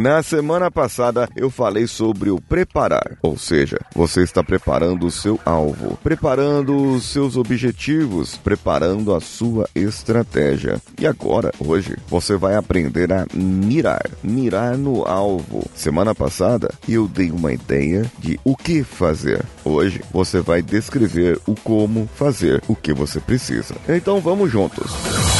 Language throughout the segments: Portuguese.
Na semana passada eu falei sobre o preparar, ou seja, você está preparando o seu alvo, preparando os seus objetivos, preparando a sua estratégia. E agora, hoje, você vai aprender a mirar, mirar no alvo. Semana passada eu dei uma ideia de o que fazer. Hoje você vai descrever o como fazer o que você precisa. Então vamos juntos.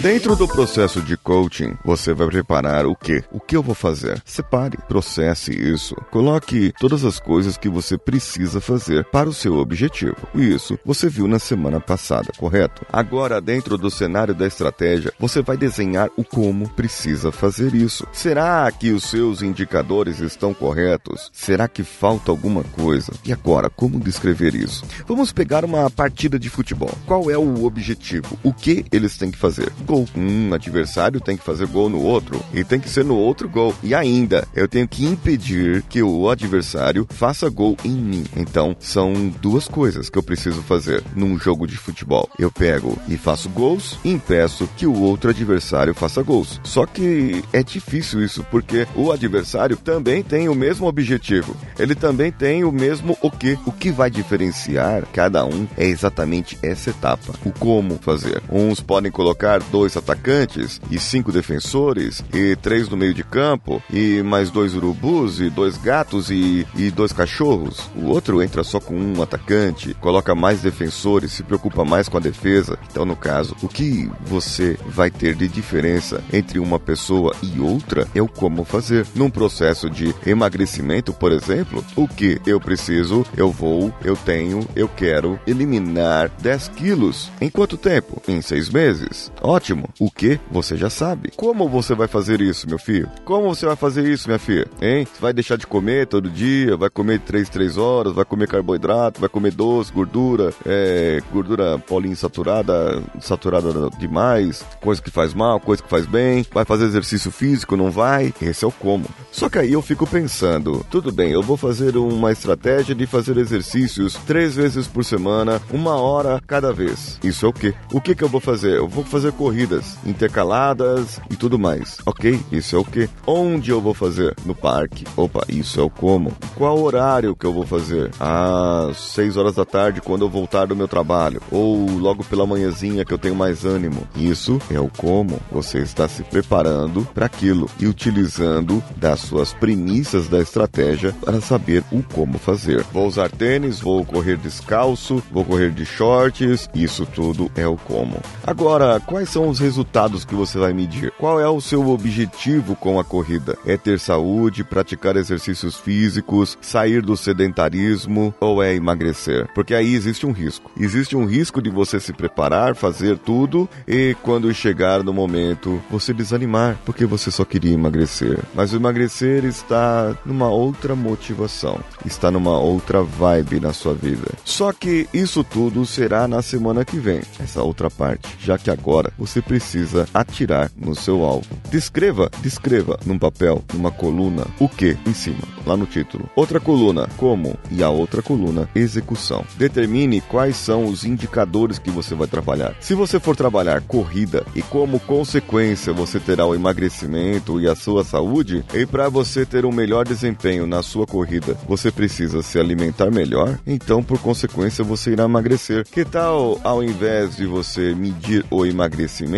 Dentro do processo de coaching, você vai preparar o que? O que eu vou fazer? Separe, processe isso. Coloque todas as coisas que você precisa fazer para o seu objetivo. Isso você viu na semana passada, correto? Agora, dentro do cenário da estratégia, você vai desenhar o como precisa fazer isso. Será que os seus indicadores estão corretos? Será que falta alguma coisa? E agora, como descrever isso? Vamos pegar uma partida de futebol. Qual é o objetivo? O que eles têm que fazer? Gol. Um adversário tem que fazer gol no outro e tem que ser no outro gol. E ainda, eu tenho que impedir que o adversário faça gol em mim. Então, são duas coisas que eu preciso fazer num jogo de futebol. Eu pego e faço gols e impeço que o outro adversário faça gols. Só que é difícil isso porque o adversário também tem o mesmo objetivo. Ele também tem o mesmo o que. O que vai diferenciar cada um é exatamente essa etapa. O como fazer. Uns podem colocar dois dois atacantes e cinco defensores e três no meio de campo e mais dois urubus e dois gatos e, e dois cachorros. O outro entra só com um atacante, coloca mais defensores, se preocupa mais com a defesa. Então, no caso, o que você vai ter de diferença entre uma pessoa e outra é o como fazer. Num processo de emagrecimento, por exemplo, o que eu preciso, eu vou, eu tenho, eu quero eliminar 10 quilos. Em quanto tempo? Em seis meses. Ótimo ótimo. O que? Você já sabe. Como você vai fazer isso, meu filho? Como você vai fazer isso, minha filha? Hein? Você vai deixar de comer todo dia? Vai comer 3, 3 horas? Vai comer carboidrato? Vai comer doce, gordura? É, gordura poliinsaturada, saturada demais? Coisa que faz mal, coisa que faz bem? Vai fazer exercício físico? Não vai? Esse é o como. Só que aí eu fico pensando, tudo bem, eu vou fazer uma estratégia de fazer exercícios três vezes por semana, uma hora cada vez. Isso é o quê? O que que eu vou fazer? Eu vou fazer corrida corridas intercaladas e tudo mais. Ok, isso é o que? Onde eu vou fazer? No parque. Opa, isso é o como. Qual horário que eu vou fazer? Às 6 horas da tarde, quando eu voltar do meu trabalho. Ou logo pela manhãzinha que eu tenho mais ânimo. Isso é o como. Você está se preparando para aquilo e utilizando das suas premissas da estratégia para saber o como fazer. Vou usar tênis, vou correr descalço, vou correr de shorts. Isso tudo é o como. Agora, quais são os resultados que você vai medir? Qual é o seu objetivo com a corrida? É ter saúde, praticar exercícios físicos, sair do sedentarismo ou é emagrecer? Porque aí existe um risco. Existe um risco de você se preparar, fazer tudo e quando chegar no momento você desanimar porque você só queria emagrecer. Mas o emagrecer está numa outra motivação, está numa outra vibe na sua vida. Só que isso tudo será na semana que vem, essa outra parte, já que agora você você precisa atirar no seu alvo. Descreva, descreva num papel, numa coluna, o que em cima, lá no título. Outra coluna, como, e a outra coluna, execução. Determine quais são os indicadores que você vai trabalhar. Se você for trabalhar corrida e como consequência você terá o emagrecimento e a sua saúde, e para você ter um melhor desempenho na sua corrida, você precisa se alimentar melhor, então por consequência você irá emagrecer. Que tal ao invés de você medir o emagrecimento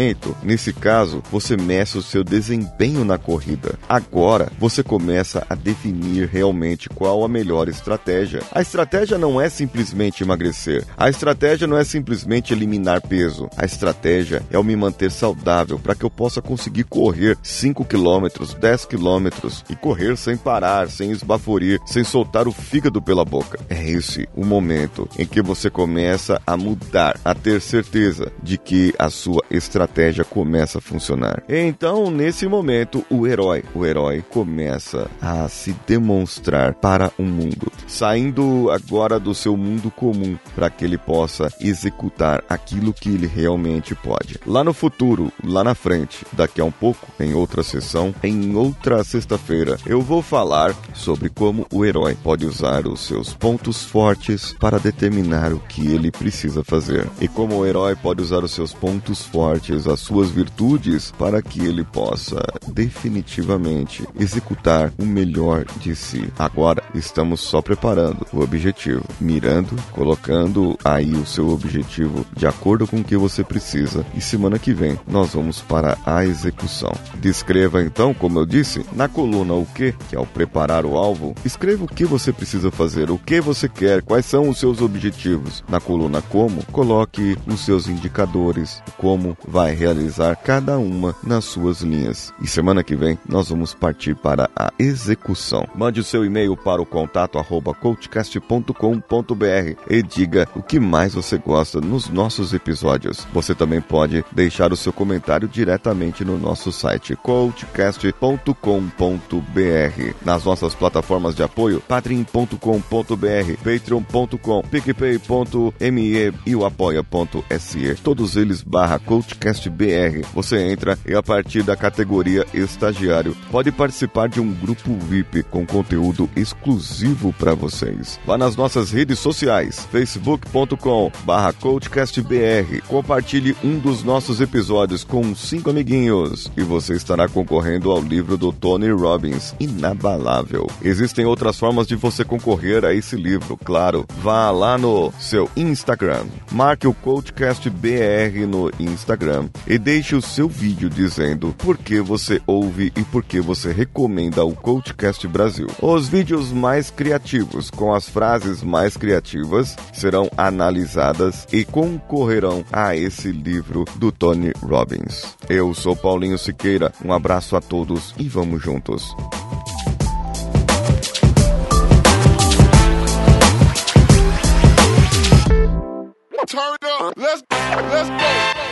nesse caso, você meça o seu desempenho na corrida. Agora, você começa a definir realmente qual a melhor estratégia. A estratégia não é simplesmente emagrecer. A estratégia não é simplesmente eliminar peso. A estratégia é eu me manter saudável para que eu possa conseguir correr 5 km, 10 km e correr sem parar, sem esbaforir, sem soltar o fígado pela boca. É esse o momento em que você começa a mudar, a ter certeza de que a sua estratégia estratégia começa a funcionar. Então, nesse momento, o herói, o herói começa a se demonstrar para o mundo, saindo agora do seu mundo comum para que ele possa executar aquilo que ele realmente pode. Lá no futuro, lá na frente, daqui a um pouco, em outra sessão, em outra sexta-feira, eu vou falar sobre como o herói pode usar os seus pontos fortes para determinar o que ele precisa fazer e como o herói pode usar os seus pontos fortes, as suas virtudes para que ele possa definitivamente executar o melhor de si. Agora estamos só preparando o objetivo, mirando, colocando aí o seu objetivo de acordo com o que você precisa e semana que vem nós vamos para a execução. Descreva então, como eu disse, na coluna o que, que é o preparar o alvo, escreva o que você precisa fazer, o que você quer, quais são os seus objetivos. Na coluna como, coloque os seus indicadores, como vai realizar cada uma nas suas linhas. E semana que vem nós vamos partir para a execução. Mande o seu e-mail para o contato arroba coachcast.com.br e diga o que mais você gosta nos nossos episódios. Você também pode deixar o seu comentário diretamente no nosso site coachcast.com.br. Nas nossas plataformas de apoio, padrim.com.br, patreon.com, picpay.me e o apoia.se. Todos eles barra coachcastbr. Você entra e a partir da categoria estagiário pode participar de um grupo VIP com conteúdo exclusivo para vocês. Vá nas nossas redes sociais, facebook.com barra coachcastbr. Compartilhe um dos nossos episódios com cinco amiguinhos e você estará concorrendo ao livro do Tony Robbins, Inabalável. Existem outras formas de você concorrer a esse livro, claro. Vá lá no seu Instagram, marque o CoachCast BR no Instagram e deixe o seu vídeo dizendo por que você ouve e por que você recomenda o CoachCast Brasil. Os vídeos mais criativos com as frases mais criativas serão analisadas e concorrerão a esse livro do Tony Robbins. Eu sou Paulinho Siqueira, um abraço a todos e vamos juntos. Turn up. Let's let's go.